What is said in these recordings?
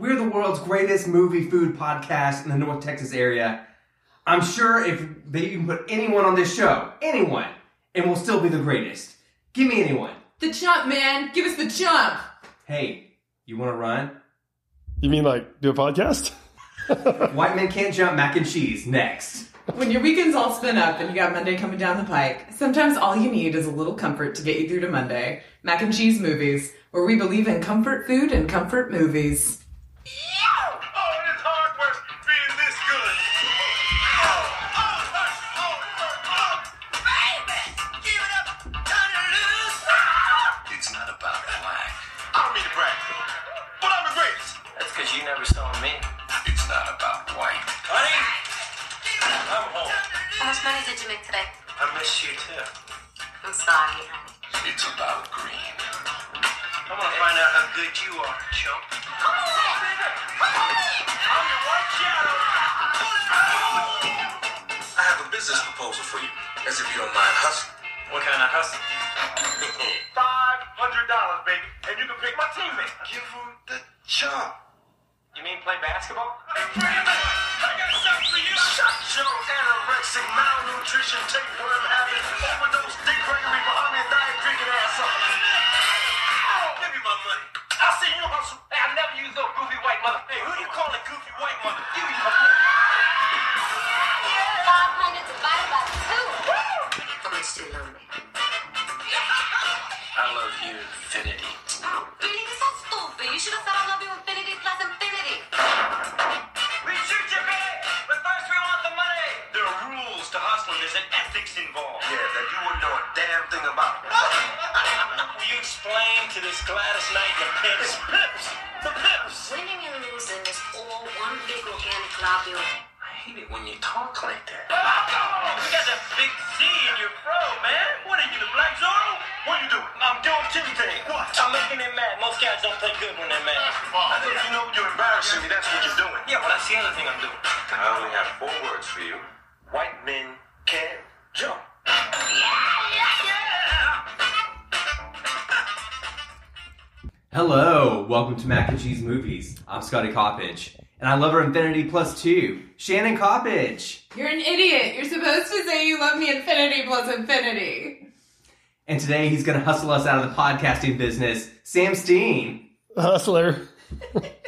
We're the world's greatest movie food podcast in the North Texas area. I'm sure if they even put anyone on this show, anyone, and we'll still be the greatest. Give me anyone. The jump, man. Give us the jump. Hey, you want to run? You mean like do a podcast? White men can't jump mac and cheese. Next. When your weekend's all spin up and you got Monday coming down the pike, sometimes all you need is a little comfort to get you through to Monday. Mac and Cheese Movies, where we believe in comfort food and comfort movies. Oh, it's hard work being this good. Oh, oh, oh, oh, oh, baby, give it up, turn it loose. It's not about black. I don't mean to brag, but I'm the greatest. That's because you never saw me. It's not about white. Honey, I'm home. How much money did you make today? I miss you too. I'm sorry. It's about green. I want to find out how good you are, chump. I have a business proposal for you, as if you don't mind hustling. What kind of hustle? Five hundred dollars, baby, and you can pick my teammate. Give him the chump. You mean play basketball? I got something for you. Shut your anorexic, malnutrition, tapeworm having, overdose, Dick Gregory, Bahamian diet drinking ass up. I see you hustle. Hey, I never use no goofy white mother. Hey, who you calling goofy white mother? Give me my money. 500 divided by 2. How much do you love me? Organic globule. I hate it when you talk like that. You got that big Z in your fro, man. What are you, the Black Zorro? What are you doing? I'm doing two things. What? I'm making them mad. Most guys don't play good when they're mad. I think you know you're embarrassing me. That's what you're doing. Yeah, well, that's the other thing I'm doing. I only have four words for you. White men can't jump. Hello, welcome to Mac and Cheese Movies. I'm Scotty Coppage, and I love her Infinity Plus Two, Shannon Coppage. You're an idiot. You're supposed to say you love me infinity plus infinity. And today he's going to hustle us out of the podcasting business, Sam Steen. Hustler.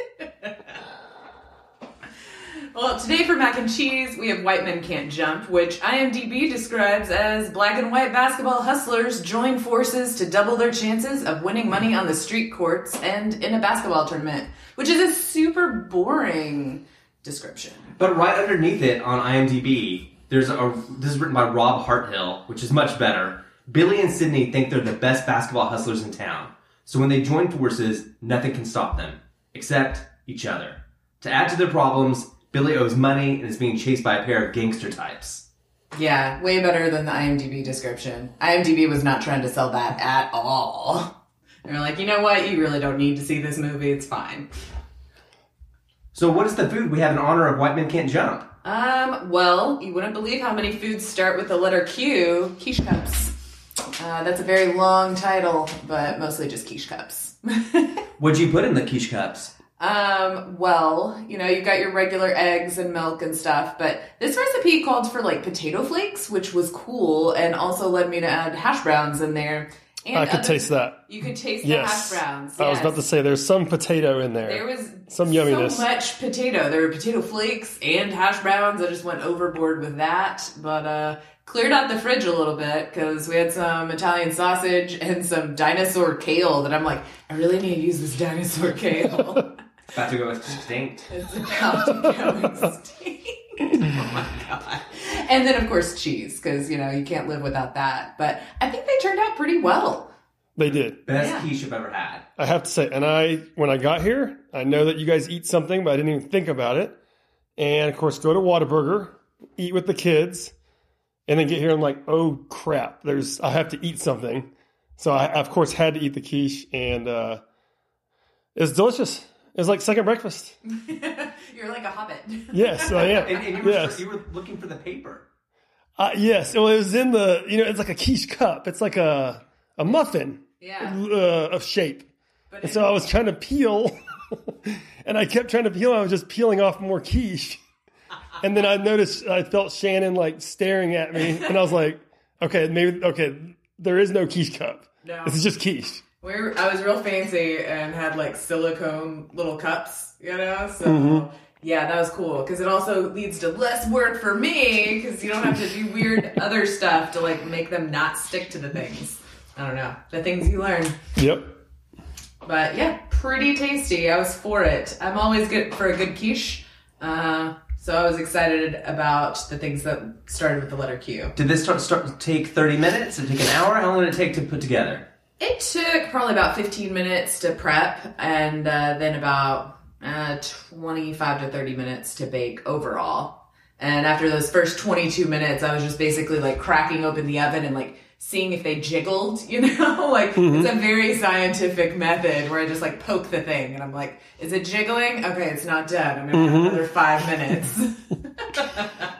Well, today for mac and cheese, we have White Men Can't Jump, which IMDb describes as black and white basketball hustlers join forces to double their chances of winning money on the street courts and in a basketball tournament, which is a super boring description. But right underneath it on IMDb, there's a this is written by Rob Harthill, which is much better. Billy and Sydney think they're the best basketball hustlers in town. So when they join forces, nothing can stop them except each other. To add to their problems, Billy owes money and is being chased by a pair of gangster types. Yeah, way better than the IMDb description. IMDb was not trying to sell that at all. They're like, you know what? You really don't need to see this movie. It's fine. So what is the food we have in honor of White Men Can't Jump? Um, well, you wouldn't believe how many foods start with the letter Q. Quiche cups. Uh, that's a very long title, but mostly just quiche cups. What'd you put in the quiche cups? Um, well, you know, you got your regular eggs and milk and stuff, but this recipe called for like potato flakes, which was cool, and also led me to add hash browns in there. And I could other- taste that. You could taste Yes. the hash browns. I was about to say there's some potato in there. There was Some yumminess. so much potato. There were potato flakes and hash browns. I just went overboard with that, but uh, cleared out the fridge a little bit because we had some Italian sausage and some dinosaur kale. That I'm like, I really need to use this dinosaur kale. About to go extinct. it's about to go extinct. oh my god! And then of course cheese because you know you can't live without that. But I think they turned out pretty well. They did. Best Yeah. quiche I've ever had. I have to say, and I when I got here, I know that you guys eat something, but I didn't even think about it. And of course, go to Whataburger, eat with the kids, and then get here. and I'm like, oh crap! There's I have to eat something. So I of course had to eat the quiche, and uh, it was delicious. It was like second breakfast. You're like a hobbit. Yes, I am. And, and you, were, yes, you were looking for the paper. uh, yes. Well, it was in the you know it's like a quiche cup. It's like a a muffin Yeah. uh, of shape. But And so I was trying to peel and I kept trying to peel. I was just peeling off more quiche, and then I noticed I felt Shannon like staring at me, and I was like, okay, maybe okay, there is no quiche cup. No. This is just quiche. We're, I was real fancy and had like silicone little cups, you know? So, Mm-hmm. yeah, that was cool because it also leads to less work for me because you don't have to do weird other stuff to like make them not stick to the things. I don't know. The things you learn. Yep. But yeah, pretty tasty. I was for it. I'm always good for a good quiche. Uh, so I was excited about the things that started with the letter Q. Did this start, start take 30 minutes? Did it take an hour? How long did it take to put together? It took probably about 15 minutes to prep and uh, then about uh, 25 to 30 minutes to bake overall. And after those first 22 minutes, I was just basically like cracking open the oven and like seeing if they jiggled, you know? like it's a very scientific method where I just like poke the thing and I'm like, is it jiggling? Okay, it's not done. I'm gonna have another five minutes.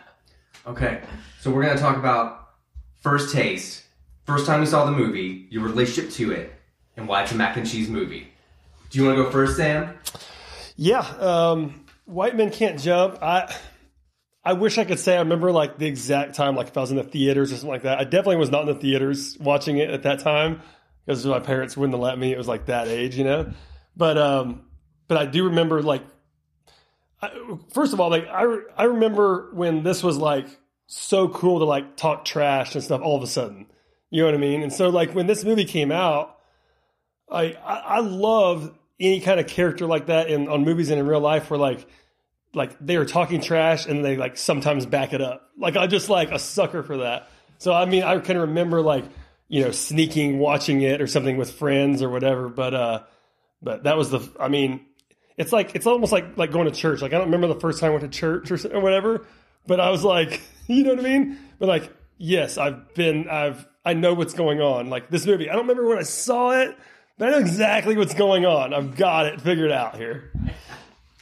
Okay, so we're gonna talk about first taste, first time you saw the movie, your relationship to it, and why it's a mac and cheese movie. Do you want to go first, Sam? Yeah. Um, White Men Can't Jump. I I wish I could say I remember like the exact time, like if I was in the theaters or something like that. I definitely was not in the theaters watching it at that time because my parents wouldn't let me. It was like that age, you know. But um, but I do remember like I, first of all, like I I remember when this was like so cool to like talk trash and stuff all of a sudden. You know what I mean? And so like when this movie came out, I I, I love any kind of character like that in on movies and in real life where like like they are talking trash and they like sometimes back it up. Like I just like a sucker for that. So I mean I can remember like you know sneaking watching it or something with friends or whatever. But uh but that was the I mean it's like it's almost like like going to church. Like I don't remember the first time I went to church or, or whatever, but I was like, you know what I mean? But like, yes, I've been, I've, I know what's going on. Like this movie, I don't remember when I saw it, but I know exactly what's going on. I've got it figured out here.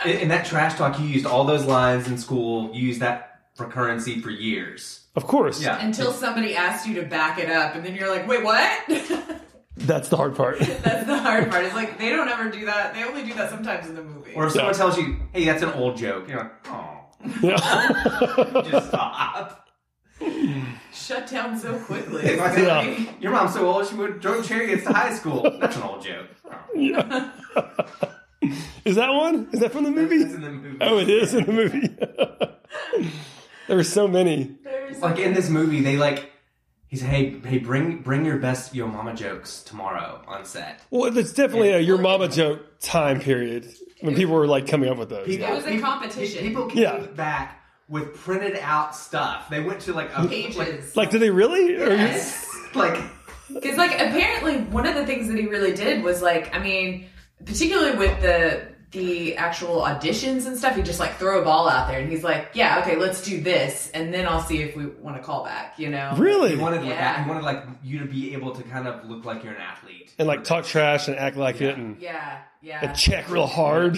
In, in that trash talk, you used all those lines in school. You used that for currency for years. Of course, Yeah. Until somebody asks you to back it up, and then you're like, wait, what? that's the hard part. That's the hard part. It's like they don't ever do that. They only do that sometimes in the movie. Or if someone Yeah. tells you, "Hey, that's an old joke," you're like, "Oh, yeah. just stop." Shut down so quickly. It's like, Yeah. Your mom's so old she would drove chariots to high school. That's an old joke. Oh, Is that one? Is that from the That's movie? in the movie. Oh, it is in the movie. there were so many. There's- Like in this movie, they like he said, "Hey, hey, bring bring your best yo mama jokes tomorrow on set." Well, it's definitely a your mama joke time period when people were like coming up with those. People- It was a competition. People came Yeah. back with printed out stuff. They went to like a pages. Like, did they really? Yes. Like, like Because like apparently one of the things that he really did was like I mean, particularly with the the actual auditions and stuff, he just like throw a ball out there and he's like, yeah, okay, let's do this, and then I'll see if we want to call back. You know? Really? he wanted like Yeah. he wanted like you to be able to kind of look like you're an athlete and like talk trash and act like it and, Yeah, yeah, and check real hard.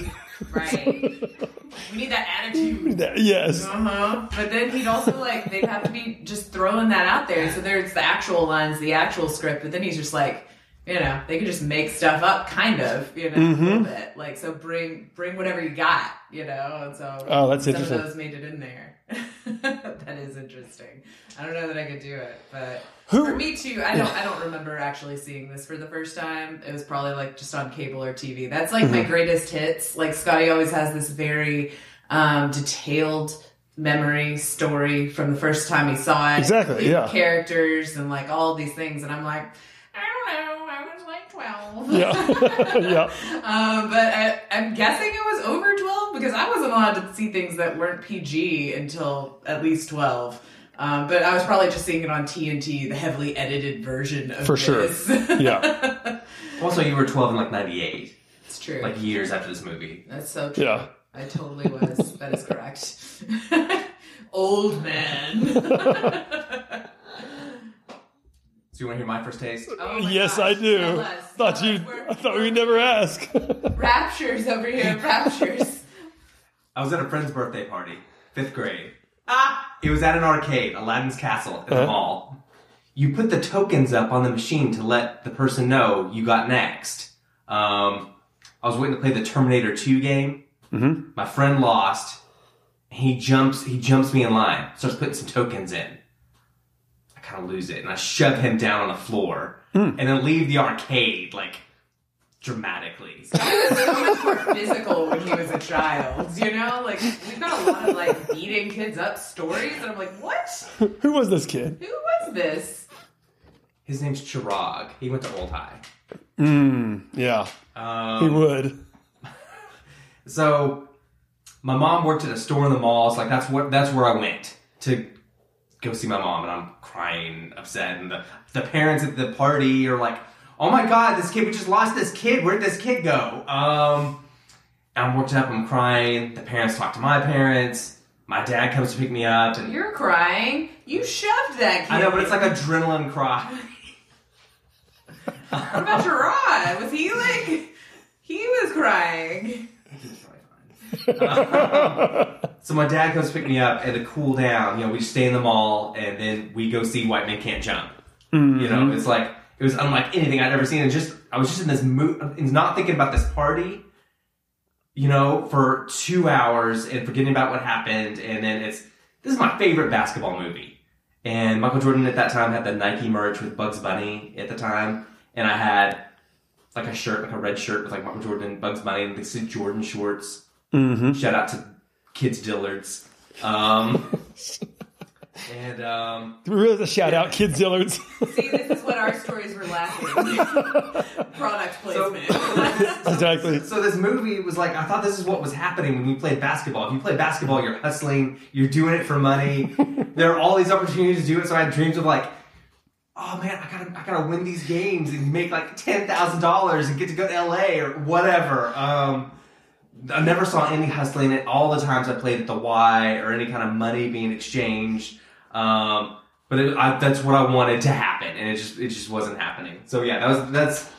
right. we need that attitude. That- yes. Uh-huh. But then he'd also like they'd have to be just throwing that out there. So there's the actual lines, the actual script, but then he's just like, you know, they could just make stuff up kind of, you know, a Mm-hmm. little bit. Like so bring bring whatever you got, you know, and so Oh, that's some interesting. of those made it in there. that is interesting. I don't know that I could do it, but Who- for me too, I don't I don't remember actually seeing this for the first time. It was probably like just on cable or TV. That's like Mm-hmm. my greatest hits. Like Scotty always has this very um, detailed memory story from the first time he saw it. Exactly, yeah. Characters and like all these things, and I'm like, I don't know. I was like twelve. Yeah. yeah. Um, but I, I'm guessing it was over 12 because I wasn't allowed to see things that weren't PG until at least 12. Um, but I was probably just seeing it on TNT, the heavily edited version of For sure. Yeah. also you were 12 in like 98 it's true. like years after this movie That's so true. Yeah. I totally was. that is correct. Old man. so you want to hear my first taste Oh my yes, gosh, I do. tell us, Thought tell you. us. We're- I thought we'd never ask. Raptures over here. Raptures. I was at a friend's birthday party fifth grade ah. it was at an arcade Aladdin's Castle at the Uh-huh. mall you put the tokens up on the machine to let the person know you got next um, I was waiting to play the Terminator 2 game. Mm-hmm. My friend lost. He jumps. He jumps me in line. Starts putting some tokens in. I kind of lose it, and I shove him down on the floor, and then leave the arcade like dramatically. He was so much more physical when he was a child. You know, like we've got a lot of like beating kids up stories, and I'm like, what? Who was this kid? Who was this? His name's Chirag. He went to Old High. Mm, yeah, Um, he would. So my mom worked at a store in the mall. So like that's what that's where I went to go see my mom, and I'm crying, upset, and the the parents at the party are like, "Oh my god, this kid! We just lost this kid. Where'd this kid go?" Um, I'm worked up. I'm crying. The parents talk to my parents. My dad comes to pick me up, and You're crying. You shoved that kid. I know, but it's like adrenaline cry. What about Gerard? Was he like? He was crying. So my dad comes pick me up, and to cool down, you know, we just stay in the mall, and then we go see White Men Can't Jump. You know, it's like it was unlike anything I'd ever seen, and just I was just in this mood, and not thinking about this party, you know, for two hours and forgetting about what happened, and then it's this is my favorite basketball movie, and Michael Jordan at that time had the Nike merch with Bugs Bunny at the time, and I had like a shirt, like a red shirt with like Michael Jordan, Bugs Bunny, and they said Jordan shorts. Shout out to Kids Dillards. Um, and um, We really have to shout out Kids Dillards. See, this is what our stories were lacking. Product placement. exactly. so this movie was like I thought this is what was happening when you played basketball. If you play basketball, you're hustling, you're doing it for money. there are all these opportunities to do it. So I had dreams of like, oh man, I gotta I gotta win these games and make like ten thousand dollars and get to go to LA or whatever. Um, I never saw any hustling at all the times I played at the Y or any kind of money being exchanged. Um, but it, I, that's what I wanted to happen, and it just it just wasn't happening. So yeah, that was that's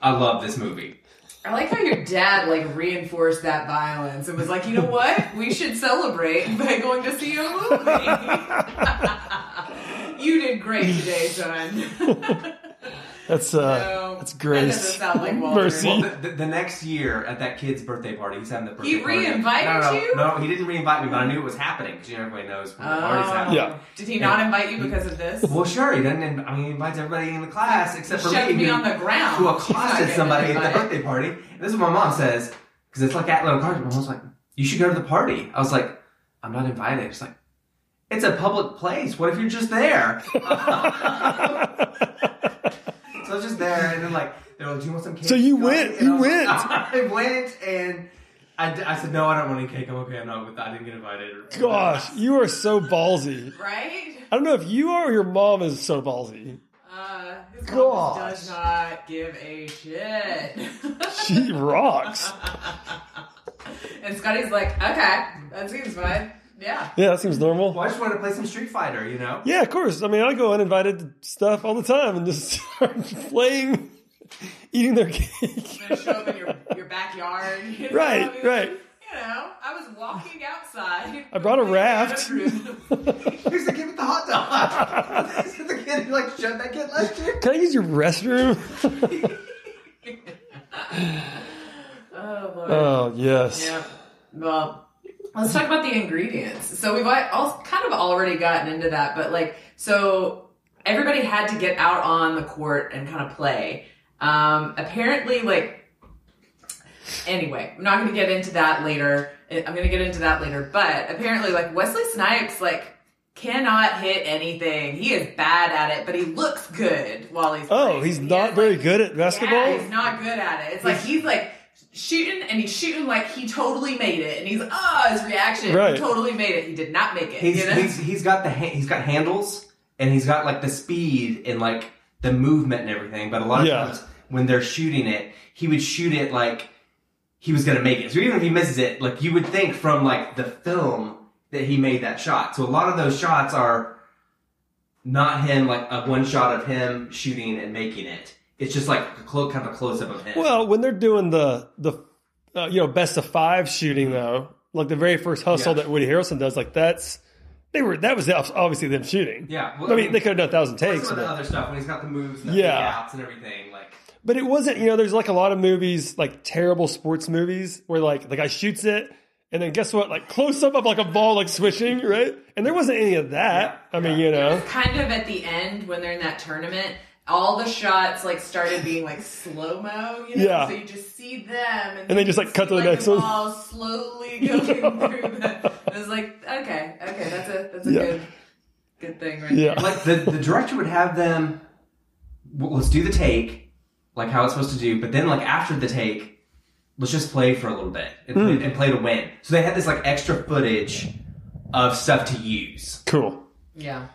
I love this movie. I like how your dad like reinforced that violence and was like, you know what? We should celebrate by going to see a movie. you did great today, son. That's uh, No, that's grace. doesn't sound like Walter. Mercy. Well, the, the, the next year at that kid's birthday party, he's having the birthday He party. re-invited no, no, you? No, he didn't re-invite me, but I knew it was happening because you know everybody knows when the party's Oh. happening. Yeah. Did he not invite you because of this? Well, sure, he doesn't. I mean, he invites everybody in the class except for Shoved me, me who, on the ground. who He's accosted somebody at the birthday party. And this is what my mom says because it's like at little party. My mom's like, "You should go to the party." I was like, "I'm not invited." She's like, "It's a public place. What if you're just there?" So I was just there, and then like they're like, "Do you want some cake?" So you went- And you I was like, went. I went, and I, d- I said, "No, I don't want any cake. I'm okay. I'm not with. That. I didn't get invited." Gosh, you are so ballsy. Right? I don't know if you are or your mom is so ballsy. Uh, his mom does not give a shit. She rocks. and Scotty's like, okay, that seems fine. Yeah. Yeah, that seems normal. Well, I just wanted to play some Street Fighter, you know. Yeah, of course. I mean, I go uninvited to stuff all the time and just start playing, eating their cake. I'm gonna show up in your, your backyard. you know? Right, I mean, right. You know, I was walking outside. I brought a raft. bedroom. Here's the kid with the hot dog. this is the kid who like shoved that kid last year. Can I use your restroom? oh, Lord. oh, yes. Yeah. Well, let's talk about the ingredients. So we've all kind of already gotten into that, but like, so everybody had to get out on the court and kind of play. Um, apparently, like, anyway, I'm not going to get into that later. I'm going to get into that later, but apparently, like, Wesley Snipes, like, cannot hit anything. He is bad at it, but he looks good while he's Oh, playing. he's He not has, very like, good at basketball? yeah, he's not good at it. It's like he's like shooting and he's shooting like he totally made it, and he's oh his reaction, Right. he totally made it. He did not make it. He's, you know? he's he's got the ha- he's got handles and he's got like the speed and like the movement and everything. But a lot of Yeah. times when they're shooting it, he would shoot it like he was gonna make it. So even if he misses it, like you would think from like the film that he made that shot. So a lot of those shots are not him like a one shot of him shooting and making it. It's just like a clo- kind of a close up of him. Well, when they're doing the the uh, you know best of five shooting though, like the very first hustle Yeah. that Woody Harrelson does, like that's they were that was obviously them shooting. yeah, well, I mean they could have done a thousand takes. some of the other stuff when he's got the moves and the Yeah. yeah. outs and everything. Like But it wasn't, you know, there's like a lot of movies, like terrible sports movies, where like the guy shoots it, and then guess what? Like close up of like a ball like swishing, right? And there wasn't any of that. I mean, you know, kind of at the end when they're in that tournament, all the shots like started being like slow mo, you know. Yeah. So you just see them, and, And they just, like, cut see, to the like, next one. ball slowly going through. The, I was like, okay, okay, that's a that's a Yeah. good good thing, right? Yeah. there. like the, the director would have them well, let's do the take like how it's supposed to do but then like after the take let's just play for a little bit and, play, hmm. and play to win so they had this like extra footage of stuff to use cool. Yeah.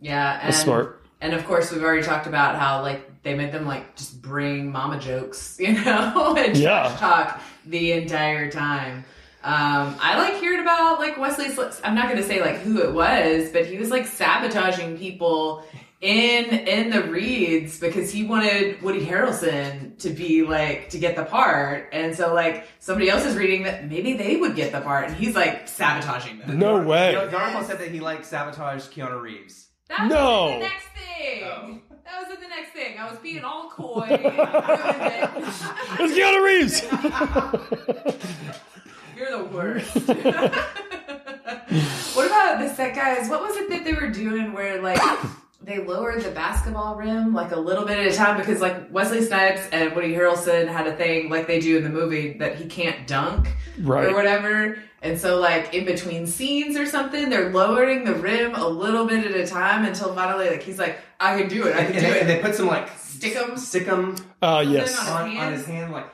Yeah. And, That's smart. And of course, we've already talked about how like they made them like just bring mama jokes, you know, and Yeah. talk the entire time. Um, I like hearing about like Wesley. Slips. I'm not going to say like who it was, but he was like sabotaging people in in the reads because he wanted Woody Harrelson to be like to get the part, and so like somebody else is reading that maybe they would get the part, and he's like sabotaging them. No way. the, the article said that he like sabotaged keanu reeves That No. in the next thing. Oh. That was in the next thing. I was being all coy. and ruined it. It's Keanu Reeves. You're the worst. what about the set guys? What was it that they were doing where like they lowered the basketball rim like a little bit at a time because like Wesley Snipes and Woody Harrelson had a thing like they do in the movie that he can't dunk Right. or whatever. And so like in between scenes or something, they're lowering the rim a little bit at a time until finally like he's like, I can do it, I and, can and do they, and it. they put some like Stick 'em. stick 'em Uh, yes. on- on, on his hand like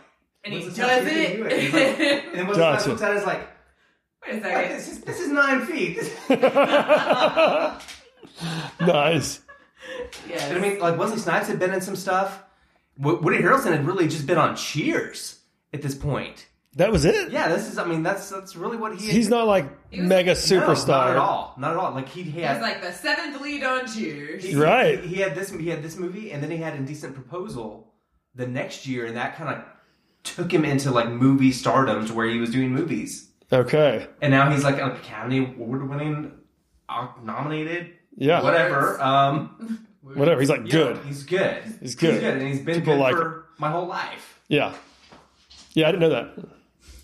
And he what's does this- you do it. And, like, and then what's Gotcha. looks at it is like, Wait a like second. this, is, this is nine feet nice. Yes. And I mean, like Wesley Snipes had been in some stuff. Wo- Woody Harrelson had really just been on Cheers at this point. That was it. Yeah, this is. I mean, that's that's really what he. He's not like He was- mega No, superstar. not at all. Not at all. Like he He had. was like the seventh lead on Cheers. he- Right. He, he had this. He had this movie, and then he had Indecent Proposal the next year, and that kind of took him into like movie stardom to where he was doing movies, Okay. and now he's like an Academy Award-winning, uh, nominated, Yeah. whatever. Um, Whatever. He's like good. know, he's good. He's good. He's good, and he's been People good like for my whole life. Yeah. Yeah, I didn't know that.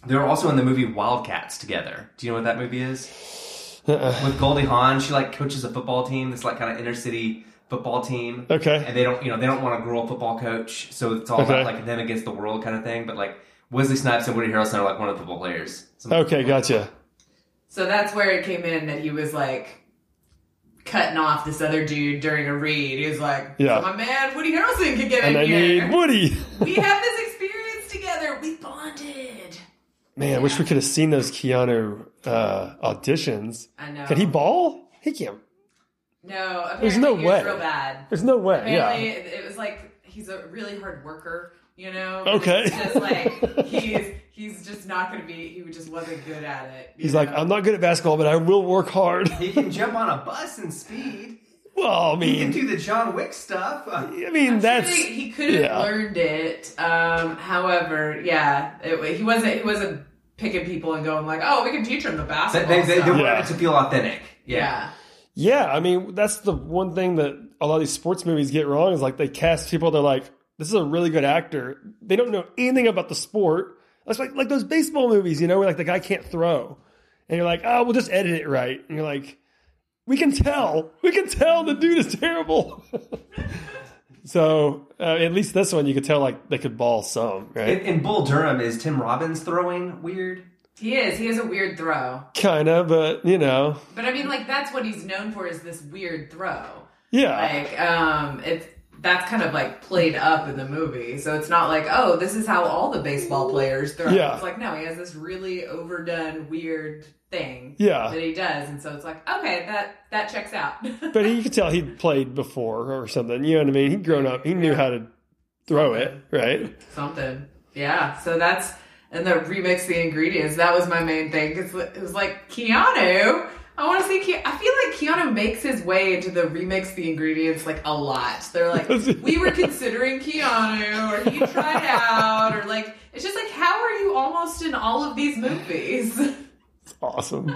They were also in the movie Wildcats together. Do you know what that movie is? Uh-uh. With Goldie Hawn, she like coaches a football team. This like kind of inner city football team. Okay. And they don't, you know, they don't want a girl football coach, so it's all Okay. about like them against the world kind of thing. But like Wesley Snipes and Woody Harrelson are like one of the football players. So- Okay, gotcha. So that's where it came in that he was like cutting off this other dude during a read. He was like, Yeah. "So my man Woody Harrelson could get And I in here. need Woody. we have this experience together. We bonded. Man, I wish we could have seen those Keanu uh, auditions. I know. Can he ball? He can't. No, apparently There's no he was way. real bad. There's no way. Apparently, Yeah. it, it was like he's a really hard worker. You know. Okay. It's just like he's he's just not going to be. He just wasn't good at it. you He's like. I'm not good at basketball, but I will work hard. He can jump on a bus and speed. well, I mean, He can do the John Wick stuff. I mean that's He, he could have yeah. learned it. Um, however, yeah, it, he wasn't. He wasn't picking people and going like, "Oh, we can teach him the they, basketball." they, they, they wanted Yeah. it to feel authentic. yeah. Yeah, I mean, that's the one thing that a lot of these sports movies get wrong is like they cast people. They're like, this is a really good actor. They don't know anything about the sport. That's like like those baseball movies, you know, where like the guy can't throw, and you're like, oh, we'll just edit it right, and you're like, we can tell, we can tell the dude is terrible. so uh, at least this one, you could tell like they could ball some, In, right? in Bull Durham, is Tim Robbins throwing weird? He is. He has a weird throw, Kind of, but you know, but I mean, like that's what he's known for is this weird throw. yeah, Like, um, it's that's kind of like played up in the movie, so it's not like, oh, this is how all the baseball players throw. Yeah. It's like, no, he has this really overdone weird thing Yeah. that he does, and so it's like, okay, that that checks out. but you could tell he'd played before or something. You know what I mean? He'd grown up. He knew how to throw it, right? something. Yeah. So that's and the remix the ingredients. That was my main thing it was like Keanu. I want to see. Ke- I feel like Keanu makes his way into the remix the ingredients like a lot. They're like, we were considering Keanu, or he tried out, or like it's just like, how are you almost in all of these movies? It's awesome.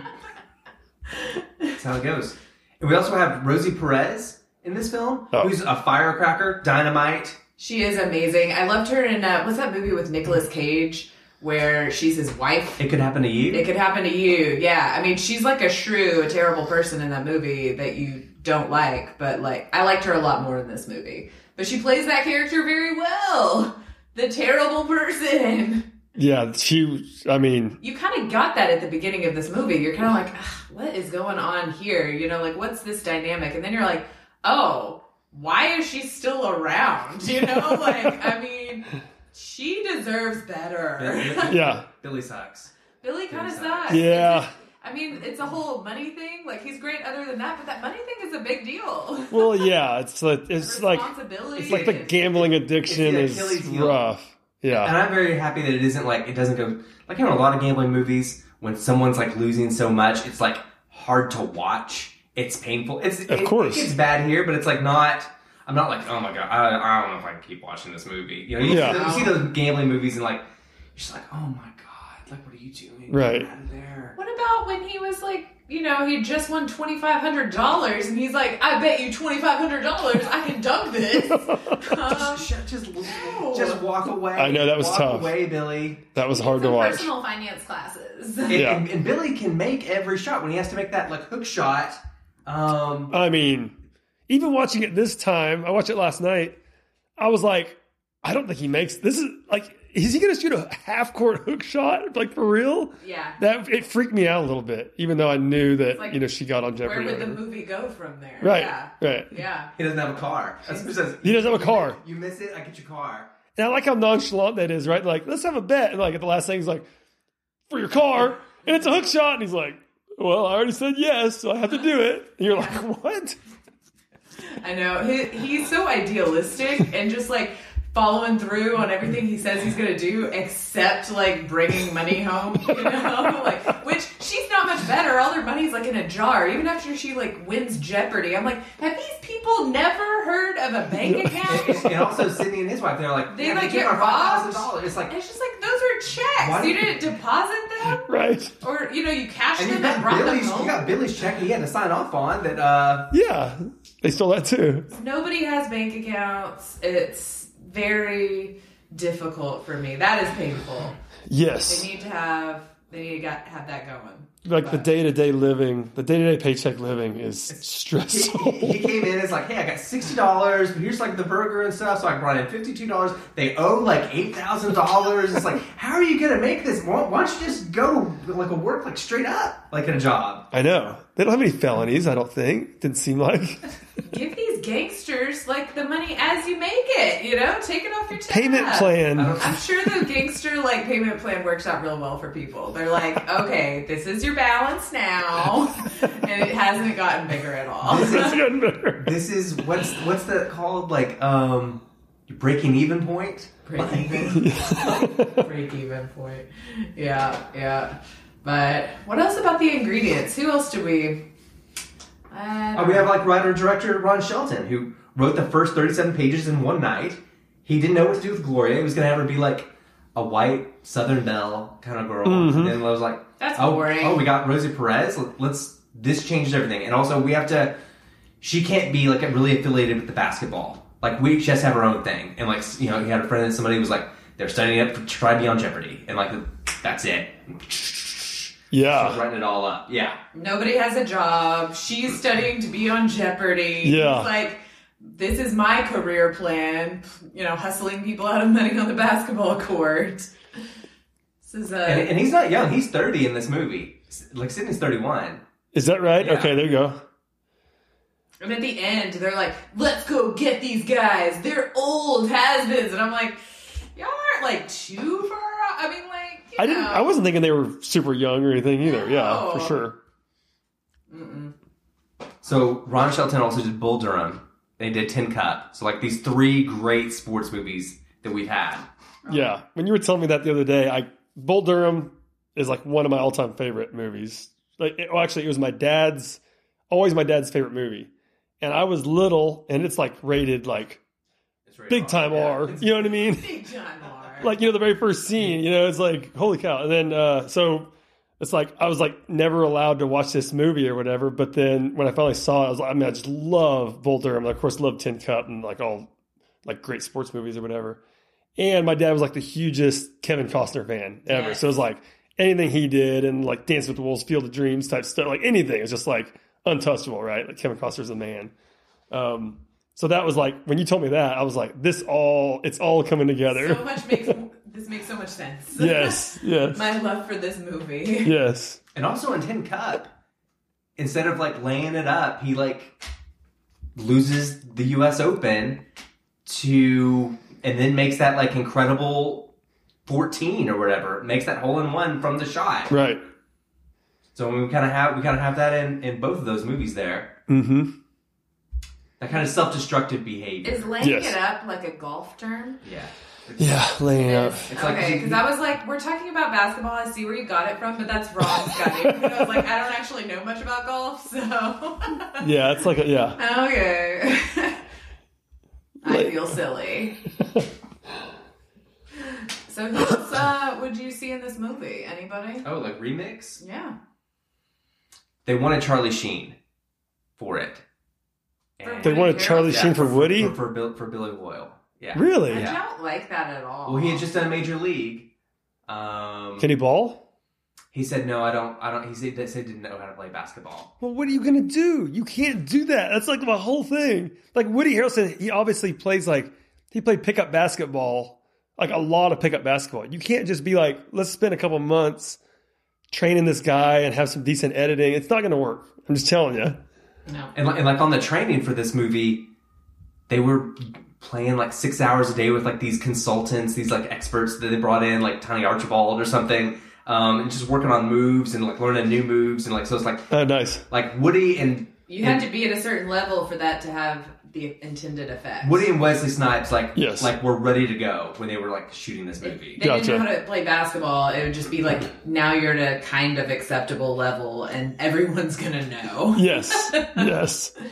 That's how it goes. And we also have Rosie Perez in this film, Oh. who's a firecracker, dynamite, She is amazing. I loved her in uh, what's that movie with Nicolas Cage where she's his wife. It could happen to you. It could happen to you. Yeah. I mean, she's like a shrew, a terrible person in that movie that you don't like, but like I liked her a lot more in this movie. But she plays that character very well. The terrible person. Yeah, she. I mean, You kind of got that at the beginning of this movie. You're kind of like, what is going on here? You know, like what's this dynamic? And then you're like, oh, why is she still around? You know, like I mean, she deserves better. yeah, Billy sucks. Billy kind of sucks. yeah. I mean, it's a whole money thing. Like he's great other than that, but that money thing is a big deal. Well, yeah. It's like it's like it's like the gambling addiction It's is the Achilles heel. rough. Yeah, And I'm very happy that it isn't like it doesn't go like in a lot of gambling movies when someone's like losing so much, it's like hard to watch. It's painful. It's Of it, course. it gets bad here, but it's like not. I'm not like oh my god. I, I don't know if I can keep watching this movie. You know, you, Yeah. see, those, you see those gambling movies and like you're just like oh my god, like what are you doing? Right. Get out of there. What about when he was like, you know, he just won twenty five hundred dollars, and he's like, I bet you twenty five hundred dollars I can dunk this. Um, Just, just, just walk away. I know, that was walk tough. away, Billy. that was hard to watch. personal finance classes. And, Yeah. and, and Billy can make every shot when he has to make that like hook shot. Um, I mean, even watching it this time, I watched it last night. I was like, I don't think he makes this. Is like, is he going to shoot a half court hook shot? Like for real? Yeah. That it freaked me out a little bit, even though I knew that like, you know she got on Jeopardy. Where Jeopardy. would the movie go from there? Right, Yeah. right. Yeah. he doesn't have a car. That's what it says. He doesn't have a car. You miss it, I get your car. And I like how nonchalant that is, right? Like, let's have a bet. And like at the last thing, he's like, for your car. And it's a hook shot. And he's like, well, I already said yes, so I have to do it. And you're like, what? I know. He, he's so idealistic and just like following through on everything he says he's gonna do, except like bringing money home. You know, like which she's not much better. All their money's like in a jar. Even after she like wins Jeopardy, I'm like, have these people never heard of a bank account? And also Sydney and his wife, they're like, They yeah, like get our robbed. $5,000. It's like, it's just like those are checks. Why you didn't deposit them, Right. or you know, you cashed and you them and got brought them Billy's, home. you got Billy's check he had to sign off on that, uh, Yeah. They stole that too. Nobody has bank accounts. It's very difficult for me. That is painful. Yes. They need to have they need to got, have that going. Like the day to day living, the day to day paycheck living is he, stressful. he, he came in. And it's like, hey, I got sixty dollars, but here's like the burger and stuff. So I brought in fifty two dollars. They owe like eight thousand dollars. It's like, how are you gonna make this? Why, why don't you just go like a work like straight up, like in a job? I know. They don't have any felonies, I don't think. Didn't seem like. Give these gangsters like the money as you make it. You know, take it off your tab. Payment plan. I'm sure the gangster like payment plan works out real well for people. They're like, okay, this is your balance now, and it hasn't gotten bigger at all. This is, gotten better. this is what's what's that called? Like um, breaking even point. Break even. break even point. Yeah, yeah. But what else about the ingredients? Who else do we? I Oh, we have like writer director Ron Shelton who wrote the first thirty seven pages in one night. He didn't know what to do with Gloria. He was gonna have her be like a white Southern Belle kind of girl, and mm-hmm. then I was like, That's oh, boring. Oh, we got Rosie Perez. Let's this changes everything, and also we have to. She can't be like really affiliated with the basketball. Like we, she has to have her own thing, and like you know, he had a friend that somebody was like they're studying up to try to be on Jeopardy, and like that's it. Yeah. writing it all up. Yeah. Nobody has a job. She's studying to be on Jeopardy. Yeah. He's like, this is my career plan. You know, hustling people out of money on the basketball court. This is a. And, and he's not young. He's 30 in this movie. Like Sydney's 31. Is that right? Yeah. Okay, there you go. And at the end, they're like, let's go get these guys. They're old has-beens. And I'm like, y'all aren't like too far off. I mean, like, you I didn't. I wasn't thinking they were super young or anything either. Yeah, No. for sure. So Ron Shelton also did Bull Durham. They did Tin Cup. So like these three great sports movies that we've had. Yeah. When you were telling me that the other day, I Bull Durham is like one of my all time favorite movies. Like, it, well, actually, it was my dad's, always my dad's favorite movie. And I was little, and it's like rated like It's very big hard. time Yeah. R. It's- You know what I mean? Big John Moore. Like you know the very first scene you know it's like holy cow and then uh so it's like i was like never allowed to watch this movie or whatever but then when i finally saw it i was like i mean i just love bull durham and of course love tin cup and like all like great sports movies or whatever. And my dad was like the hugest Kevin Costner fan ever. Yes. So it was like anything he did and like Dance with the Wolves, Field of Dreams type stuff, like anything. It was just like untouchable, right? Like Kevin Costner's the man. Um, so that was like when you told me that, I was like, this all it's all coming together. So much makes this makes so much sense. yes, yes, My love for this movie. yes. And also in Tin Cup, instead of like laying it up, he like loses the U.S. Open to, and then makes that like incredible fourteen or whatever. Makes that hole in one from the shot. Right. So we kind of have we kind of have that in in both of those movies there. Mm-hmm. That kind of self destructive behavior. Is laying Yes. it up like a golf term? yeah. Yeah, laying up. It's like- okay, because I was like, we're talking about basketball. I see where you got it from, but that's wrong, Scotty. I was like, I don't actually know much about golf, so Yeah, it's like a, yeah. okay. I Like- feel silly. So who else uh, would you see in this movie? Anybody? Oh, like remix? Yeah. They wanted Charlie Sheen for it. And- They wanted Charlie Yeah, Sheen for Woody. for, for, Bill, for Billy Hoyle. Yeah. Really? I Yeah. don't like that at all. Well, he had just done Major League. Um, Can he ball? he said no. I don't. I don't. He said, he said he didn't know how to play basketball. Well, what are you gonna do? You can't do that. That's like the whole thing. Like Woody Harrelson, he obviously plays like he played pickup basketball, like a lot of pickup basketball. You can't just be like, let's spend a couple months training this guy and have some decent editing. It's not gonna work. I'm just telling you. No. And like, and like on the training for this movie, they were playing like six hours a day with like these consultants, these like experts that they brought in, like Tony Archibald or something, um, and just working on moves and like learning new moves and like so it's like Oh, nice. like Woody and You had to be at a certain level for that to have the intended effect. Woody and Wesley Snipes like Yes. like were ready to go when they were like shooting this movie. they Gotcha. didn't know how to play basketball. It would just be like now you're at a kind of acceptable level, and everyone's gonna know. Yes. yes.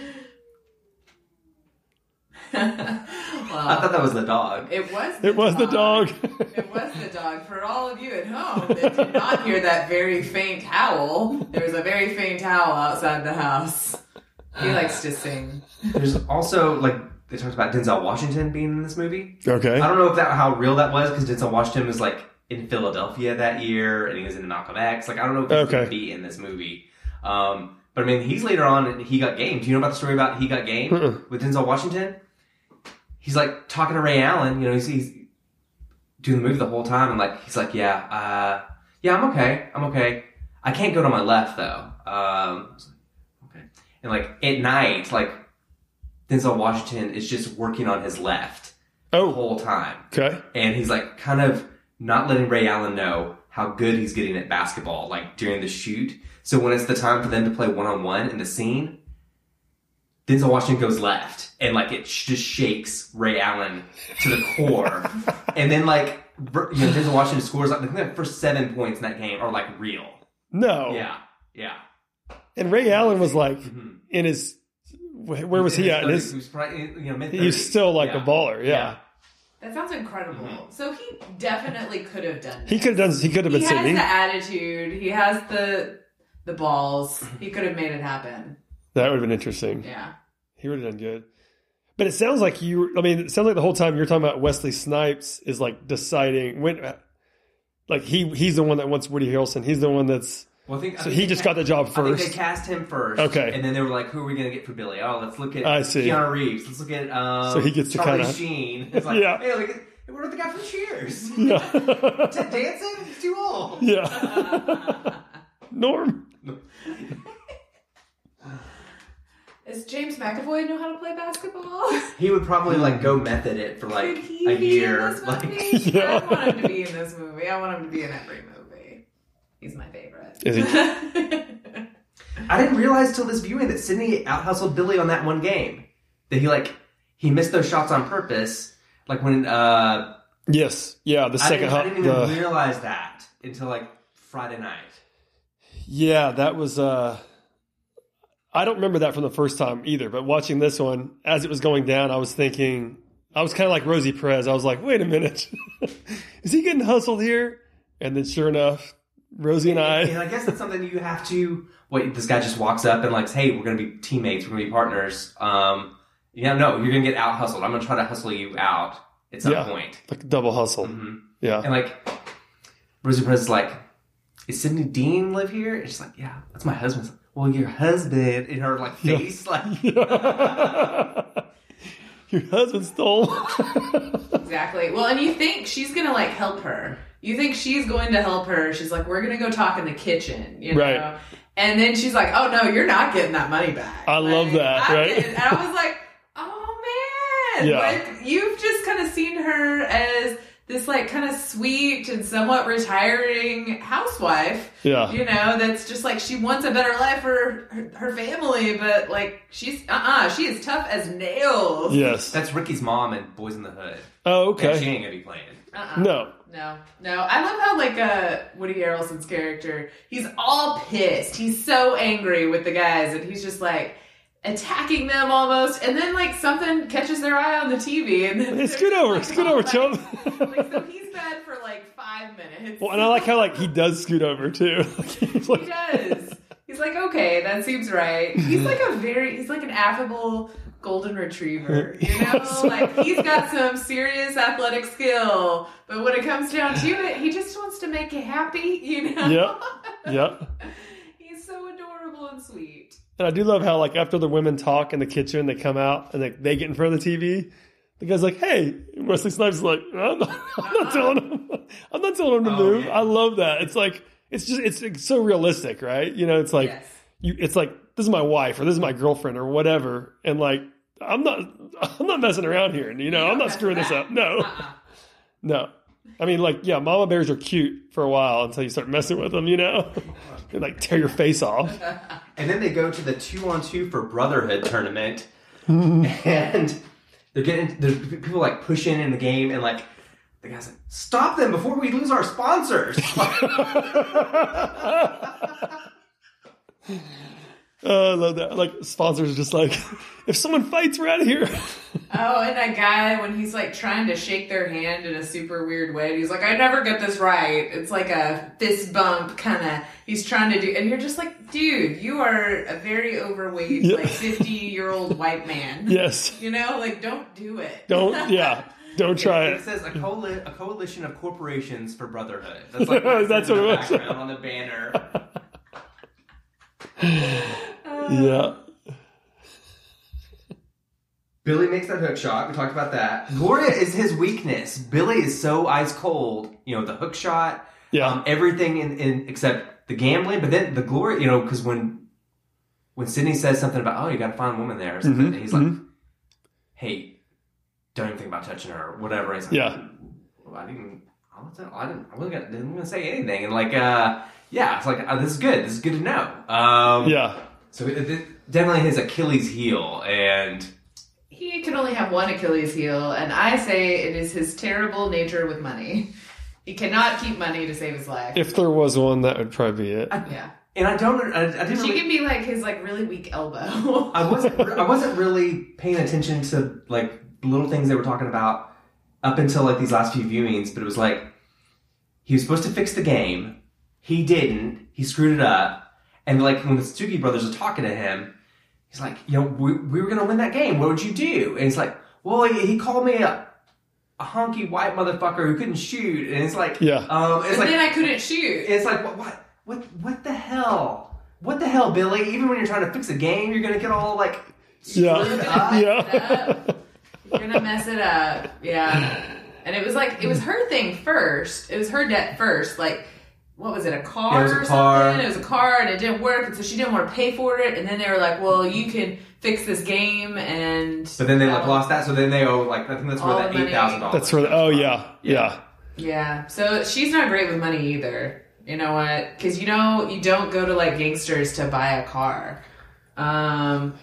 I thought that was the dog. it was. The It was the dog. It was the dog. For all of you at home that did not hear that very faint howl, there was a very faint howl outside the house. He likes to sing. There's also like they talked about Denzel Washington being in this movie. okay. I don't know if that how real that was because Denzel Washington was like in Philadelphia that year and he was in the Malcolm X. Like I don't know if he's Okay. going to be in this movie. Um, but I mean, he's later on and he got game. Do you know about the story about he got game Mm-mm. with Denzel Washington? He's like talking to Ray Allen. You know, he's, he's doing the movie the whole time and like he's like, yeah, uh, yeah, I'm okay, I'm okay. I can't go to my left though. Um, I was like, okay. And like at night, like Denzel Washington is just working on his left the Oh, whole time okay. and he's like kind of not letting Ray Allen know how good he's getting at basketball, like during the shoot. So when it's the time for them to play one on one in the scene, Denzel Washington goes left, and like it sh- just shakes Ray Allen to the core. and then like you know, Denzel Washington scores like the first seven points in that game are like real. No. Yeah, yeah. And Ray Allen was like Mhm. in his. Where where was he at? In He his, was probably you know mid. he was still like a baller. Yeah. That sounds incredible. So he definitely could have done. He could have done. He could have He been has Sydney. the attitude. He has the the balls. He could have made it happen. That would have been interesting. Yeah. He would have done good. But it sounds like you. I mean, it sounds like the whole time you're talking about Wesley Snipes is like deciding when, like he he's the one that wants Woody Harrelson. He's the one that's. Well, I think, I So think he just ca- got the job I think first. they cast him first. Okay. And then they were like, who are we going to get for Billy? Oh, let's look at I see. Keanu Reeves. Let's look at um, So he gets to Charlie kinda- Sheen. It's like, Yeah. hey, look at, hey, what about the guy from Cheers? Yeah. Ted Danson? He's too old. yeah. Norm. Does James McAvoy know how to play basketball? He would probably like go method it for like Could he a be year. in this Like. Yeah. I want him to be in this movie. I want him to be in every movie. He's my favorite. Is he? I didn't realize till this viewing that Sydney out hustled Billy on that one game. That he like he missed those shots on purpose. Like when uh, Yes. Yeah. The I second. didn't, I didn't even the- realize that until like Friday night. Yeah, that was. uh I don't remember that from the first time either. But watching this one, as it was going down, I was thinking, I was kind of like Rosie Perez. I was like, wait a minute, is he getting hustled here? And then, sure enough, Rosie and I. And I. I guess that's something you have to. Wait, this guy just walks up and like, hey, we're gonna be teammates, we're gonna be partners. Um, Yeah, no, you're gonna get out hustled. I'm gonna try to hustle you out at some Yeah. point. Like double hustle. Mhm. Yeah. And like, Rosie Perez is like, "Is Sydney Dean live here?" And she's like, "Yeah, that's my husband." Like, well, your husband in her like Yeah. face, like Your husband stole. Exactly. Well, and you think she's gonna like help her. You think she's going to help her. She's like, we're gonna go talk in the kitchen, you know. Right. And then she's like, oh no, you're not getting that money back. I love that, I'm right? getting- And I was like, oh man, Yeah. like you've just kind of seen her as this like kind of sweet and somewhat retiring housewife. Yeah. You know, that's just like she wants a better life for her, her family, but like she's uh uh she is tough as nails. yes. that's Ricky's mom in Boyz n the Hood. Oh, okay. Yeah, she ain't gonna be playing. Uh-uh. No. No, no. I love how like uh Woody Harrelson's character, he's all pissed. He's so angry with the guys and he's just like attacking them almost and then like something catches their eye on the TV and then scoot over, like, scoot over, chum. like so he's bad for like five minutes. Well, and I like how like he does scoot over too. Like, he does. He's like, okay, that seems right. He's like a very he's like an affable golden retriever. You know? Yes. Like he's got some serious athletic skill. But when it comes down to it, he just wants to make you happy, you know? Yep. yeah. He's so adorable and sweet. And I do love how like after the women talk in the kitchen, they come out and they, they get in front of the TV. The guy's like, "Hey," Wesley Snipes is like, "I'm not, I'm not telling him. I'm not telling him to Oh, move." yeah. I love that. It's like it's just it's, it's so realistic, right? You know, it's like Yes. you. It's like this is my wife or this is my girlfriend or whatever, and like I'm not I'm not messing around here. You know, You I'm don't screwing this up. No, Uh-uh. no. I mean, like, yeah, mama bears are cute for a while until you start messing with them. You know, they like tear your face off. And then they go to the two on two for Brotherhood tournament, and they're getting there's people like pushing in the game, and like the guys like stop them before we lose our sponsors. Oh, I love that. Like sponsors are just like, if someone fights, we're out of here. Oh, and that guy when he's like trying to shake their hand in a super weird way, and he's like, "I never get this right." It's like a fist bump kind of. He's trying to do, and you're just like, "Dude, you are a very overweight, Yeah. like fifty year old white man. yes. You know, like don't do it. Don't. Yeah. Don't try It it. says a, coali- a coalition of corporations for Brotherhood. That's like what it That's says what it was. background on the banner. Yeah. Billy makes that hook shot. We talked about that. Gloria is his weakness. Billy is so ice cold. You know the hook shot. Yeah. Um, everything in, in except the gambling. But then the Gloria. You know because when when Sidney says something about oh you got to find a woman there or something, Mhm, he's like, mhm. hey, don't even think about touching her or whatever. He's like, Yeah. well, I didn't. I wasn't. I didn't. I wasn't gonna, didn't even say anything. And like, uh, yeah, it's like uh, this is good. This is good to know. Um, Yeah. So it, it, definitely his Achilles heel, and He can only have one Achilles heel, and I say it is his terrible nature with money. He cannot keep money to save his life. If there was one, that would probably be it. yeah, and I don't. I, I didn't. she Really, can be like his like really weak elbow. I wasn't. I wasn't really paying attention to like little things they were talking about up until like these last few viewings. But it was like he was supposed to fix the game. He didn't. He screwed it up. And like when the Suzuki brothers are talking to him, he's like, "You know, we, we were gonna win that game. What would you do?" And it's like, "Well, he, he called me a." A honky white motherfucker who couldn't shoot, and it's like, Yeah. um, it's and like, then I couldn't shoot. it's like what, what what what the hell? What the hell, Billy? Even when you're trying to fix a game, you're gonna get all like Yeah. up. Yeah. You're gonna mess it up. Yeah. And it was like it was her thing first. It was her debt first. Like what was it, a car Yeah, it was a or car. something? It was a car and it didn't work, and so she didn't want to pay for it. And then they were like, "Well, you can fix this game." And But then they like lost that, so then they owe like I think that's where All that the eight thousand dollars. That's where. The, oh yeah. Yeah. Yeah. So she's not great with money either. You know what? Because you know you don't go to like gangsters to buy a car. Um,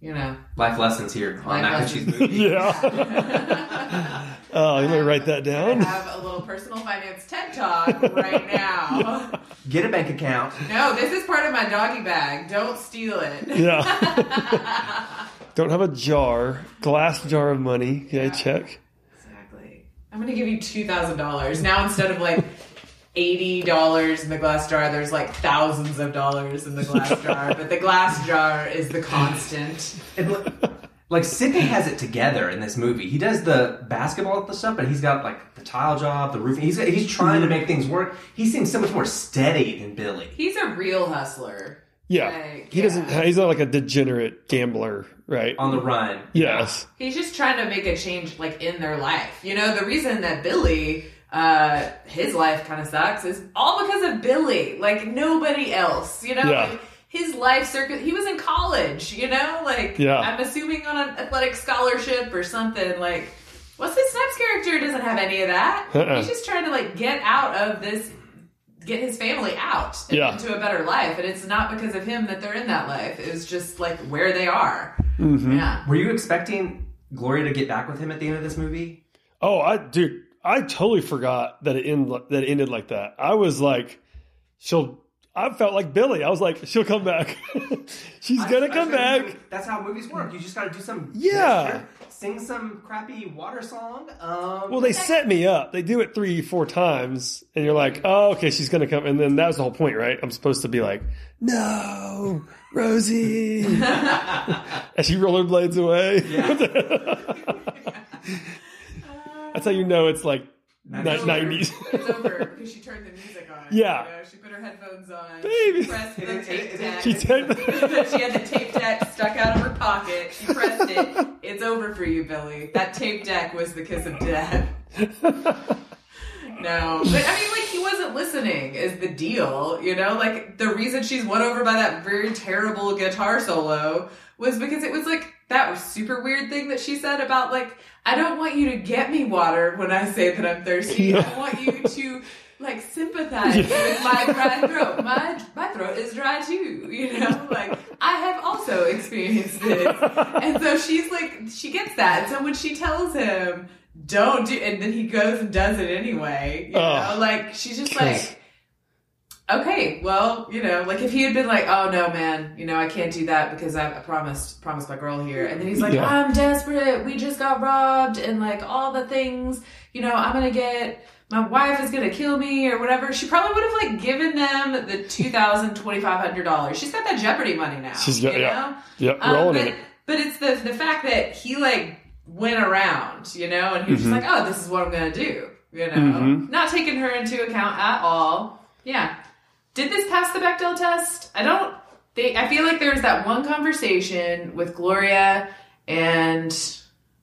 you know. life lessons here on Life Mac and lessons. Cheese movie. Yeah. oh, you may um, write that down. I down. have a little personal finance TED talk right now. Get a bank account. No, this is part of my doggy bag. Don't steal it. Yeah. Don't have a jar, glass jar of money. Okay, Yeah. check. Exactly. I'm gonna give you two thousand dollars now instead of like eighty dollars in the glass jar. There's like thousands of dollars in the glass jar, but the glass jar is the constant. And, look- Like Sidney has it together in this movie. He does the basketball stuff, but he's got like the tile job, the roofing. He's he's trying to make things work. He seems so much more steady than Billy. He's a real hustler. Yeah, Like, he doesn't. He's not like a degenerate gambler, right? On the run. yes. He's just trying to make a change, like in their life. You know, the reason that Billy, uh, his life kind of sucks is all because of Billy. Like nobody else. You know, Yeah. like, his life circuit. He was in college. You know, like Yeah. I'm assuming on an athletic scholarship or something. Like, what's his Snipes' character doesn't have any of that. Uh-uh. He's just trying to like get out of this. Get his family out and Yeah. into a better life, and it's not because of him that they're in that life. It's just like where they are. Mm-hmm. Yeah. Were you expecting Gloria to get back with him at the end of this movie? Oh, I dude, I totally forgot that it end that it ended like that. I was like, she'll. I felt like Billy. I was like, she'll come back. She's I- gonna come back. That's how movies work. You just got to do some Yeah. gesture, sing some crappy water song. Um, Well, they set me up. They do it three, four times, and you're like, oh, okay, she's gonna come. And then that was the whole point, right? I'm supposed to be like, no, Rosie, as she rollerblades away. That's how you know it's like. Nineties. It's over because she turned the music on. Yeah. You know, she put her headphones on. Baby. She pressed the It- it- tape deck. She did. she had the tape deck stuck out of her pocket. She pressed it. It's over for you, Billy. That tape deck was the kiss of death. No, but I mean, like he wasn't listening. Is the deal? You know, like the reason she's won over by that very terrible guitar solo was because it was like that super weird thing that she said about like I don't want you to get me water when I say that I'm thirsty. I want you to like sympathize with my dry throat. My my throat is dry too. You know, like I have also experienced this, and so she's like she gets that. So when she tells him don't do and then he goes and does it anyway you know like she's just like okay well you know like if he had been like oh no man you know i can't do that because i, I promised promised my girl here and then he's like Yeah. i'm desperate we just got robbed and like all the things you know i'm gonna get my wife is gonna kill me or whatever she probably would have like given them the two thousand twenty five hundred dollars she's got that jeopardy money now She's got- you yeah. know? Yep, Um, rolling but, it. but it's the the fact that he like went around, you know, and he was just like, "Oh, this is what I'm gonna do," you know, Mhm. not taking her into account at all. Yeah, did this pass the Bechdel test? I don't. They, I feel like there was that one conversation with Gloria and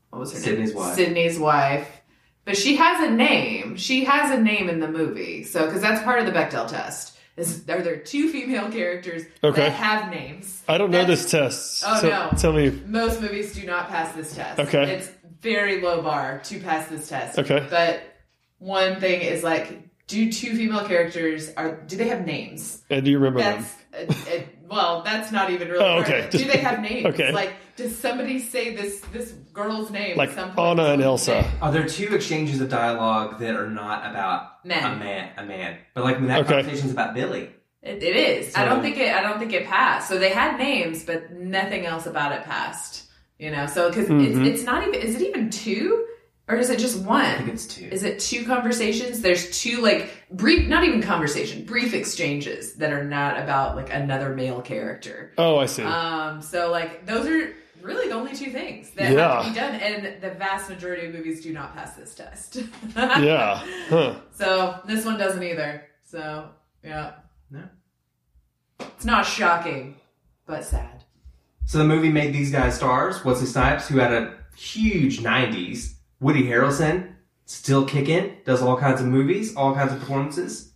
what was her Sidney's name? wife. Sidney's wife. But she has a name. She has a name in the movie, so because that's part of the Bechdel test. Is are there two female characters Okay. that have names? I don't know That's- this test. Oh, so no. Tell me. most movies do not pass this test. Okay. It's very low bar to pass this test. Okay. But one thing is like, do two female characters are do they have names? And do you remember That's them? uh, uh, well, that's not even really. Oh, hard. okay. Do they have names? Okay. Like, does somebody say this this girl's name? Like at some point? Anna and Elsa. Are there two exchanges of dialogue that are not about Men. a man? A man, but like when that Okay. conversation's about Billy. It, it is. I don't think it. I don't think it passed. So they had names, but nothing else about it passed. You know. So because Mhm. it's, it's not even. Is it even two, or is it just one? I think it's two. Is it two conversations? There's two like brief, not even conversation, brief exchanges that are not about like another male character. Oh, I see. Um, so like those are really the only two things that have to be done, and the vast majority of movies do not pass this test. yeah. Huh. So this one doesn't either. So yeah, No. it's not shocking, but sad. So the movie made these guys stars. Wesley Snipes, who had a huge '90s. Woody Harrelson, still kicking, does all kinds of movies, all kinds of performances.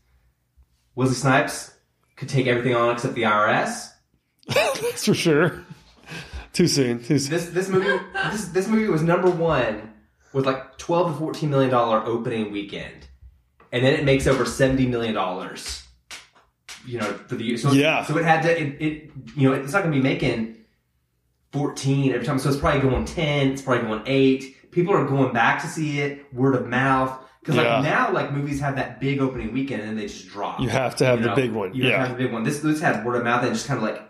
Wesley Snipes could take everything on except the IRS. That's for sure. Too soon. Too soon. This this movie this this movie was number one with like twelve to fourteen million dollar opening weekend, and then it makes over seventy million dollars. You know, for the year. So Yeah. So it had to. It, it you know it's not going to be making fourteen every time. So it's probably going ten. It's probably going eight. People are going back to see it. Word of mouth. Because Yeah. like now, like movies have that big opening weekend and then they just drop. You have to have You the big one. You have to have the big one. This this had word of mouth and just kind of like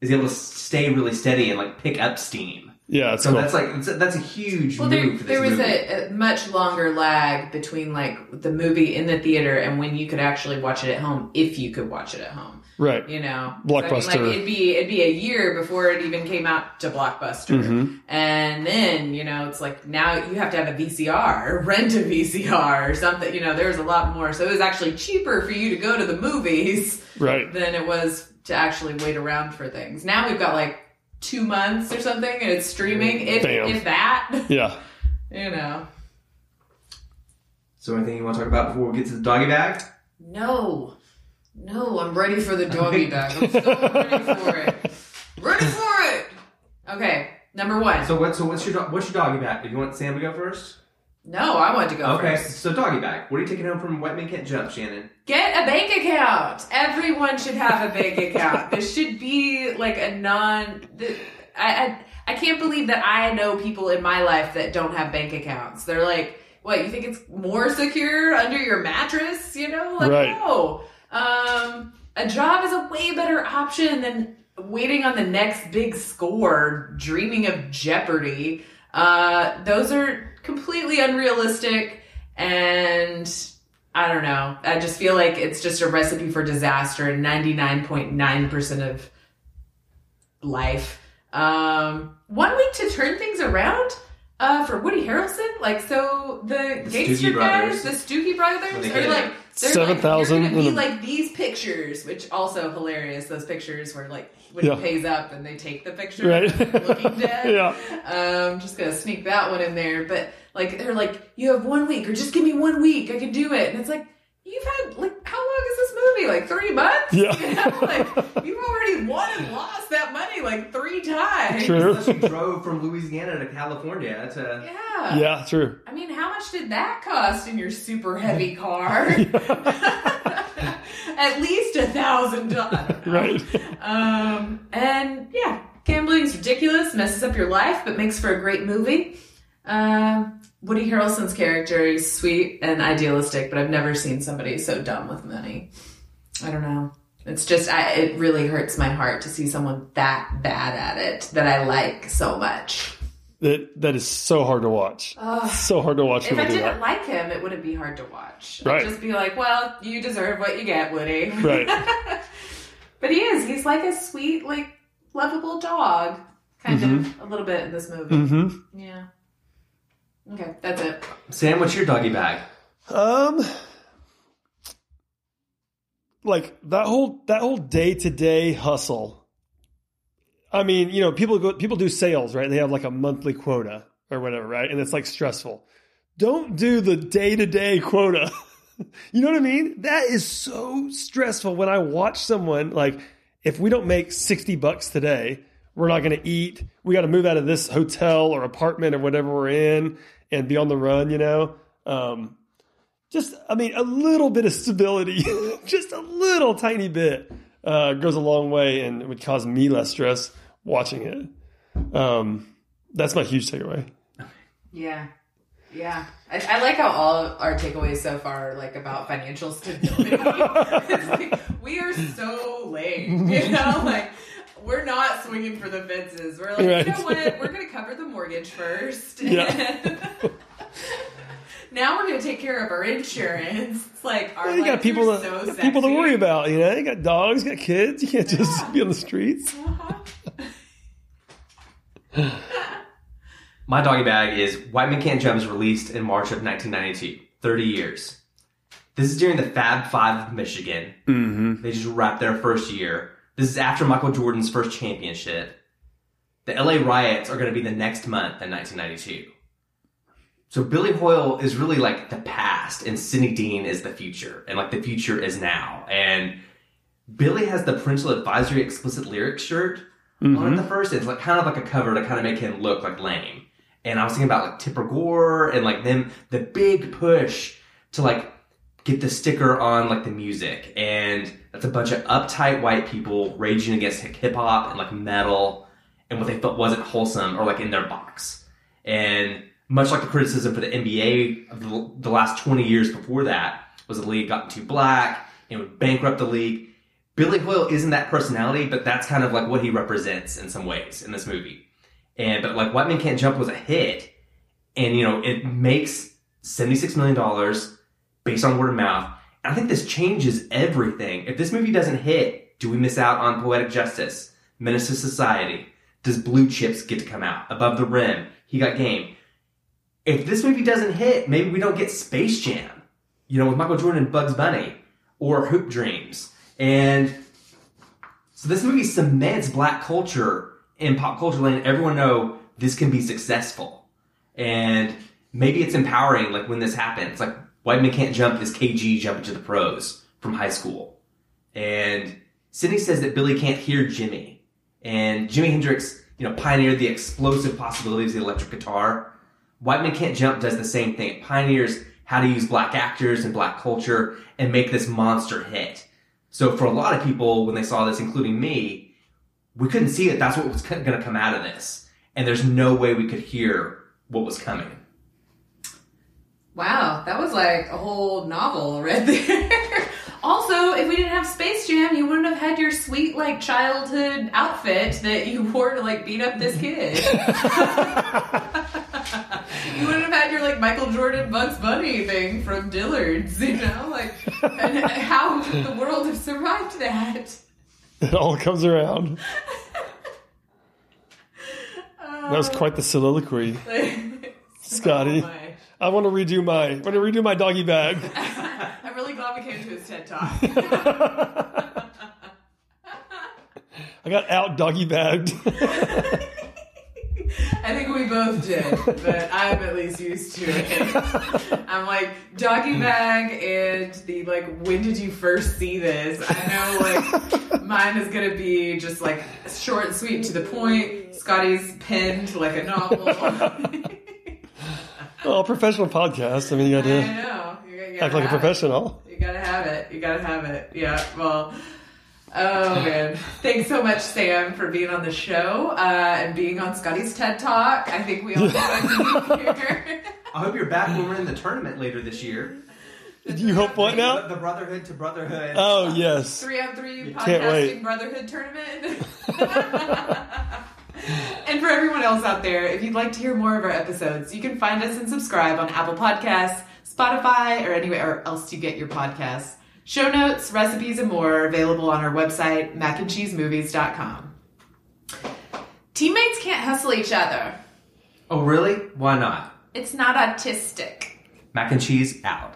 is able to stay really steady and like pick up steam. Yeah, it's So cool. that's like it's a- that's a huge Well, move there, for this there was movie. a, a much longer lag between like the movie in the theater and when you could actually watch it at home, if you could watch it at home. Right. You know, Blockbuster. So, I mean, like it'd be it'd be a year before it even came out to Blockbuster, Mhm. and then you know it's like now you have to have a VCR, rent a VCR or something. You know, there's a lot more. So it was actually cheaper for you to go to the movies Right. than it was to actually wait around for things. Now we've got like two months or something, and it's streaming. If Bam. if that, Yeah. you know. So anything you want to talk about before we get to the doggy bag? No. No, I'm ready for the doggy bag. I'm so ready for it. Ready for it. Okay, number one. So what? So what's your do- what's your doggy bag? Do you want Sam to go first? no, I want to go Okay. first. So doggy bag. What are you taking home from White Men Can't Jump, Shannon? Get a bank account. Everyone should have a bank account. This should be like a non. th- I, I I can't believe that I know people in my life that don't have bank accounts. They're like, what? You think it's more secure under your mattress? You know, like Right. no. Um, a job is a way better option than waiting on the next big score, dreaming of Jeopardy. Uh, those are completely unrealistic and I don't know. I just feel like it's just a recipe for disaster in 99.9% of life. Um, one week to turn things around uh, for Woody Harrelson. Like, so the, The gangster Stucci guys, Brothers. the Stucci Brothers, are like, they're 7,000 like, you're gonna and be like these pictures, which also hilarious. Those pictures where like when Yeah. he pays up and they take the picture, Right. looking dead. Yeah. Um, just gonna sneak that one in there. But like they're like, you have one week, or just give me one week, I can do it. And it's like, you've had like how long is this movie? Like three months? Yeah. You know, like you've already won and lost that money like three times. True. Unless you drove from Louisiana to California to. Yeah. Yeah, true. I mean, how much did that cost in your super heavy car? At least a thousand dollars. Right. Um, and yeah, gambling's ridiculous, messes up your life, but makes for a great movie. Um, Woody Harrelson's character is sweet and idealistic, but I've never seen somebody so dumb with money. I don't know. It's just, I, it really hurts my heart to see someone that bad at it that I like so much. That that is so hard to watch. Ugh. So hard to watch If I didn't that. like him, it wouldn't be hard to watch. Right. I'd just be like, well, you deserve what you get, Woody. Right. but he is. He's like a sweet, like, lovable dog. Kind of, a little bit in this movie. Mm-hmm. Yeah. Okay, that's it. Sam, what's your doggy bag? Um, like that whole that whole day to day hustle. I mean, you know, people go people do sales, right? They have like a monthly quota or whatever, right? And it's like stressful. Don't do the day to day quota. you know what I mean? That is so stressful. When I watch someone like, if we don't make sixty bucks today, we're not going to eat. We got to move out of this hotel or apartment or whatever we're in and be on the run. You know. Um, just I mean a little bit of stability, just a little tiny bit uh, goes a long way and would cause me less stress watching it. Um, that's my huge takeaway. Yeah. Yeah. I, I like how all our takeaways so far are like about financial stability. Like, we are so lame, you know? Like, we're not swinging for the fences. We're like, Right. you know what? We're going to cover the mortgage first. Yeah. now we're going to take care of our insurance. It's like, our you got people are to, so got people to worry about. You know, you got dogs, you got kids. You can't just be on the streets. My doggy bag is White Men Can't Jump is released in March of 1992. 30 years. This is during the Fab Five of Michigan. Mm-hmm. They just wrapped their first year. This is after Michael Jordan's first championship. The LA riots are going to be the next month in 1992. So Billy Hoyle is really like the past, and Sidney Deane is the future, and like the future is now. And Billy has the parental advisory explicit lyrics shirt on at mm-hmm. the first. It's like kind of like a cover to kind of make him look like lame. And I was thinking about like Tipper Gore and like them, the big push to like get the sticker on like the music. And that's a bunch of uptight white people raging against hip hop and like metal and what they felt wasn't wholesome or like in their box. And much like the criticism for the NBA of the, last 20 years before that was the league got too black and would bankrupt the league. Billy Hoyle isn't that personality, but that's kind of like what he represents in some ways in this movie. And but like White Men Can't Jump was a hit, and you know it makes seventy six million dollars based on word of mouth. And I think this changes everything. If this movie doesn't hit, do we miss out on Poetic Justice, Menace to Society? Does Blue Chips get to come out above the rim? He got game. If this movie doesn't hit, maybe we don't get Space Jam, you know, with Michael Jordan and Bugs Bunny, or Hoop Dreams. And so this movie cements black culture in pop culture letting everyone know this can be successful. And maybe it's empowering, like when this happens. Like White Men Can't Jump is KG jumping to the pros from high school. And Sidney says that Billy can't hear Jimi. And Jimi Hendrix, you know, pioneered the explosive possibilities of the electric guitar. White Men Can't Jump does the same thing. It pioneers how to use black actors and black culture and make this monster hit. So for a lot of people, when they saw this, including me, we couldn't see that that's what was going to come out of this. And there's no way we could hear what was coming. Wow, that was like a whole novel right there. also, if we didn't have Space Jam, you wouldn't have had your sweet like childhood outfit that you wore to like beat up this kid. you wouldn't have had your like Michael Jordan Bugs Bunny thing from Dillard's, you know? Like and how would the world have survived that? It all comes around. That was quite the soliloquy. Scotty. Oh. I want to redo my I want to redo my doggy bag. I'm really glad we came to his TED Talk. I got out doggy bagged. I think we both did, but I'm at least used to it. I'm like doggy bag and the like. When did you first see this? I know like mine is gonna be just like short and sweet to the point. Scotty's pinned like a novel. Oh, professional podcast. I mean, you got I to. You, gotta act like a have it. professional. You gotta have it. You gotta have it. Yeah. Well. Oh man! Thanks so much, Sam, for being on the show uh, and being on Scotty's TED Talk. I think we all got you here. I hope you're back when we're in the tournament later this year. You hope what now? The Brotherhood to Brotherhood. Oh yes. three on three Can't podcasting brotherhood tournament. and for everyone else out there, if you'd like to hear more of our episodes, you can find us and subscribe on Apple Podcasts, Spotify, or anywhere else you get your podcasts. Show notes, recipes, and more are available on our website, macandcheesemovies.com. Teammates can't hustle each other. Oh, really? Why not? It's not autistic. Mac and cheese out.